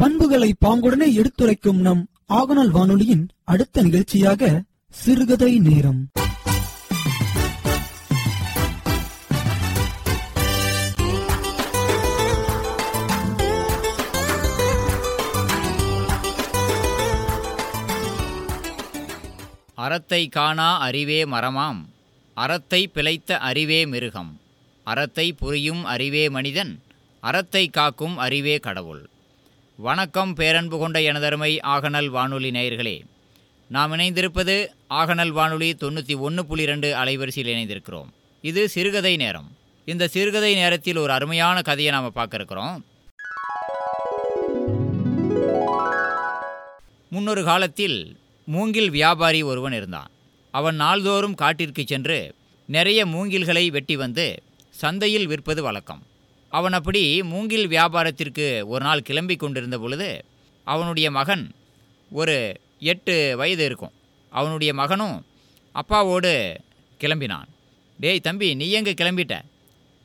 பண்புகளை பாங்குடனே எடுத்துரைக்கும் நம் ஆகநாள் வானொலியின் அடுத்த நிகழ்ச்சியாக சிறுகதை நேரம். அறத்தை காணா அறிவே மரமாம். அறத்தை பிழைத்த அறிவே மிருகம். அறத்தை புரியும் அறிவே மனிதன். அறத்தை காக்கும் அறிவே கடவுள். வணக்கம் பேரன்பு கொண்ட எனதருமை ஆகநல் வானொலி நேயர்களே. நாம் இணைந்திருப்பது ஆகநல் வானொலி தொண்ணூற்றி ஒன்று புள்ளி ரெண்டு அலைவரிசையில் இணைந்திருக்கிறோம். இது சிறுகதை நேரம். இந்த சிறுகதை நேரத்தில் ஒரு அருமையான கதையை நாம் பார்க்க இருக்கிறோம் முன்னொரு காலத்தில் மூங்கில் வியாபாரி ஒருவன் இருந்தான். அவன் நாள்தோறும் காட்டிற்கு சென்று நிறைய மூங்கில்களை வெட்டி வந்து சந்தையில் விற்பது வழக்கம். அவன் அப்படி மூங்கில் வியாபாரத்திற்கு ஒரு நாள் கிளம்பி கொண்டிருந்த பொழுது அவனுடைய மகன் ஒரு எட்டு வயது இருக்கும். அவனுடைய மகனும் அப்பாவோடு கிளம்பினான். டேய் தம்பி நீ எங்கே கிளம்பிட்ட?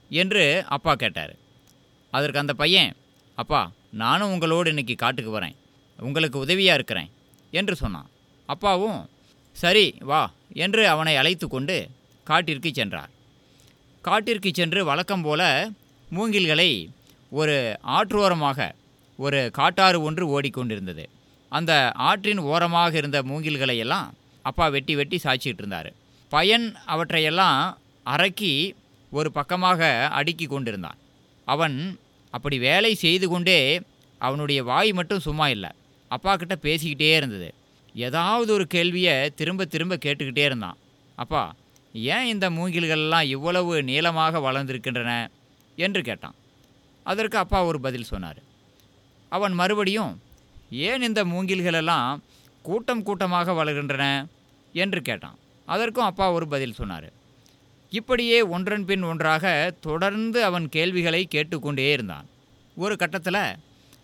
என்று அப்பா கேட்டார். அதற்கு அந்த பையன் அப்பா நானும் உங்களோடு இன்னைக்கு காட்டுக்கு வரேன். உங்களுக்கு உதவியாக இருக்கிறேன் என்று சொன்னான். அப்பாவும் சரி வா என்று அவனை அழைத்து கொண்டு காட்டிற்கு சென்றார். காட்டிற்கு சென்று வழக்கம் போல மூங்கில்களை ஒரு ஆற்றோரமாக ஒரு காட்டாறு ஒன்று ஓடிக்கொண்டிருந்தது. அந்த ஆற்றின் ஓரமாக இருந்த மூங்கில்களை எல்லாம் அப்பா வெட்டி வெட்டி சாய்ச்சிக்கிட்டு இருந்தார். பையன் அவற்றையெல்லாம் அரக்கி ஒரு பக்கமாக அடுக்கி கொண்டிருந்தான். அவன் அப்படி வேலை செய்து கொண்டே அவனுடைய வாய் மட்டும் சும்மா இல்லை. அப்பா கிட்ட பேசிக்கிட்டே இருந்தது. ஏதாவது ஒரு கேள்வியை திரும்ப திரும்ப கேட்டுக்கிட்டே இருந்தான். அப்பா ஏன் இந்த மூங்கில்கள்லாம் இவ்வளவு நீளமாக வளர்ந்திருக்கின்றன? என்று கேட்டான். அதற்கு அப்பா ஒரு பதில் சொன்னார். அவன் மறுபடியும் ஏன் இந்த மூங்கில்களெல்லாம் கூட்டம் கூட்டமாக வளர்கின்றன? என்று கேட்டான். அதற்கும் அப்பா ஒரு பதில் சொன்னார். இப்படியே ஒன்றன் பின் ஒன்றாக தொடர்ந்து அவன் கேள்விகளை கேட்டுக்கொண்டே இருந்தான். ஒரு கட்டத்தில்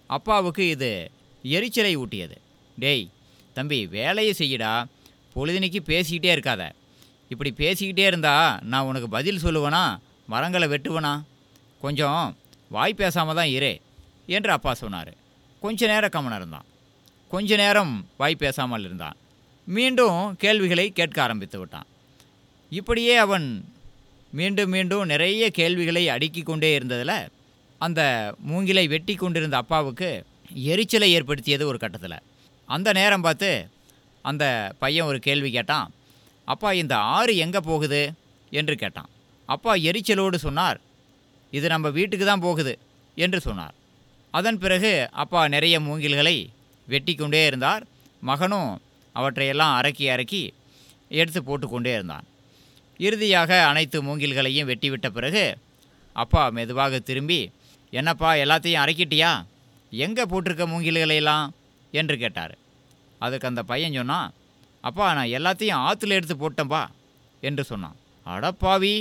அப்பாவுக்கு இது எரிச்சலை ஊட்டியது. டேய் தம்பி வேலையை செய்யடா. பொழுதுனிக்கு பேசிக்கிட்டே இருக்காத. இப்படி பேசிக்கிட்டே இருந்தா நான் உனக்கு பதில் சொல்லுவேனா? மரங்களை வெட்டுவேனா? கொஞ்சம் வாய் பேசாமல் தான் இரு என்று அப்பா சொன்னார். கொஞ்ச நேரம் கவனம் இருந்தான். கொஞ்ச நேரம் வாய் பேசாமல் இருந்தான். மீண்டும் கேள்விகளை கேட்க ஆரம்பித்து விட்டான். இப்படியே அவன் மீண்டும் மீண்டும் நிறைய கேள்விகளை அடுக்கி கொண்டே இருந்ததில் அந்த மூங்கிலை வெட்டி கொண்டிருந்த அப்பாவுக்கு எரிச்சலை ஏற்படுத்தியது ஒரு கட்டத்தில். அந்த நேரம் பார்த்து அந்த பையன் ஒரு கேள்வி கேட்டான். அப்பா இந்த ஆறு எங்கே போகுது? என்று கேட்டான். அப்பா எரிச்சலோடு சொன்னார் இது நம்ம வீட்டுக்கு தான் போகுது என்று சொன்னார். அதன் பிறகு அப்பா நிறைய மூங்கில்களை வெட்டி கொண்டே இருந்தார். மகனும் அவற்றையெல்லாம் அரக்கி அரக்கி எடுத்து போட்டுக்கொண்டே இருந்தான். இறுதியாக அனைத்து மூங்கில்களையும் வெட்டிவிட்ட பிறகு அப்பா மெதுவாக திரும்பி என்னப்பா எல்லாத்தையும் அரைக்கிட்டியா எங்கே போட்டிருக்க மூங்கில்களையெல்லாம்? என்று கேட்டார். அதுக்கு அந்த பையன் சொன்னான் அப்பா நான் எல்லாத்தையும் ஆற்றுல எடுத்து போட்டேன்பா என்று சொன்னான். அடப்பாவி!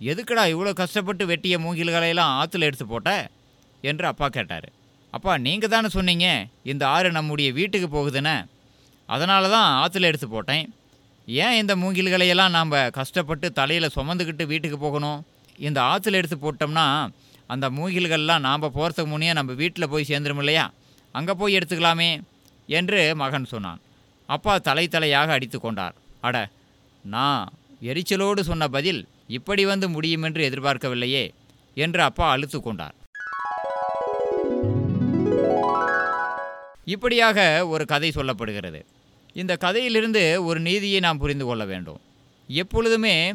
எதுக்குடா இவ்வளோ கஷ்டப்பட்டு வெட்டிய மூங்கில்களையெல்லாம் ஆற்றுல எடுத்து போட்ட? என்று அப்பா கேட்டார். அப்பா நீங்கள் தானே சொன்னீங்க இந்த ஆறு நம்முடைய வீட்டுக்கு போகுதுன்னு. அதனால தான் ஆற்றுல எடுத்து போட்டேன். ஏன் இந்த மூங்கில்களையெல்லாம் நாம் கஷ்டப்பட்டு தலையில் சுமந்துக்கிட்டு வீட்டுக்கு போகணும்? இந்த ஆற்றுல எடுத்து போட்டோம்னா அந்த மூங்கில்கள்லாம் நாம் போகிறதுக்கு முன்னே நம்ம வீட்டில் போய் சேர்ந்துரும் இல்லையா? அங்கே போய் எடுத்துக்கலாமே என்று மகன் சொன்னான். அப்பா தலை தலையாக அடித்து கொண்டார். அட நான் எரிச்சலோடு சொன்ன பதில் இப்படி வந்து முடியும் என்று எதிர்பார்க்கவில்லையே என்று அப்பா அழுத்து கொண்டார். இப்படியாக ஒரு கதை சொல்லப்படுகிறது. இந்த கதையிலிருந்து ஒரு நீதியை நாம் புரிந்து கொள்ள வேண்டும். எப்பொழுதுமே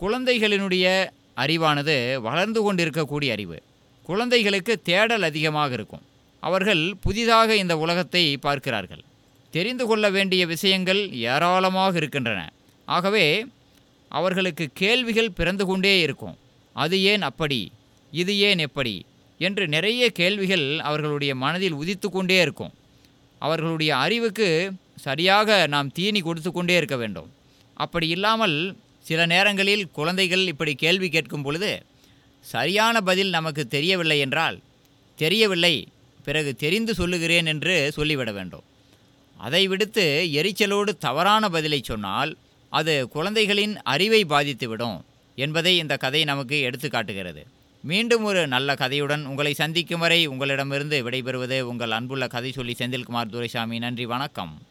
குழந்தைகளினுடைய அறிவானது வளர்ந்து கொண்டிருக்கக்கூடிய அறிவு. குழந்தைகளுக்கு தேடல் அதிகமாக இருக்கும். அவர்கள் புதிதாக இந்த உலகத்தை பார்க்கிறார்கள். தெரிந்து கொள்ள வேண்டிய விஷயங்கள் ஏராளமாக இருக்கின்றன. ஆகவே அவர்களுக்கு கேள்விகள் பிறந்து கொண்டே இருக்கும். அது ஏன் அப்படி? இது ஏன் எப்படி? என்று நிறைய கேள்விகள் அவர்களுடைய மனதில் உதித்து கொண்டே இருக்கும். அவர்களுடைய அறிவுக்கு சரியாக நாம் தீனி கொடுத்து கொண்டே இருக்க வேண்டும். அப்படி இல்லாமல் சில நேரங்களில் குழந்தைகள் இப்படி கேள்வி கேட்கும் பொழுது சரியான பதில் நமக்கு தெரியவில்லை என்றால் தெரியவில்லை பிறகு தெரிந்து சொல்லுகிறேன் என்று சொல்லிவிட வேண்டும். அதை விடுத்து எரிச்சலோடு தவறான பதிலை சொன்னால் அது குழந்தைகளின் அறிவை பாதித்துவிடும் என்பதை இந்த கதை நமக்கு எடுத்துக்காட்டுகிறது மீண்டும் ஒரு நல்ல கதையுடன் உங்களை சந்திக்கும் வரை உங்களிடமிருந்து விடைபெறுவது உங்கள் அன்புள்ள கதை சொல்லி செந்தில்குமார் துரைசாமி. நன்றி வணக்கம்.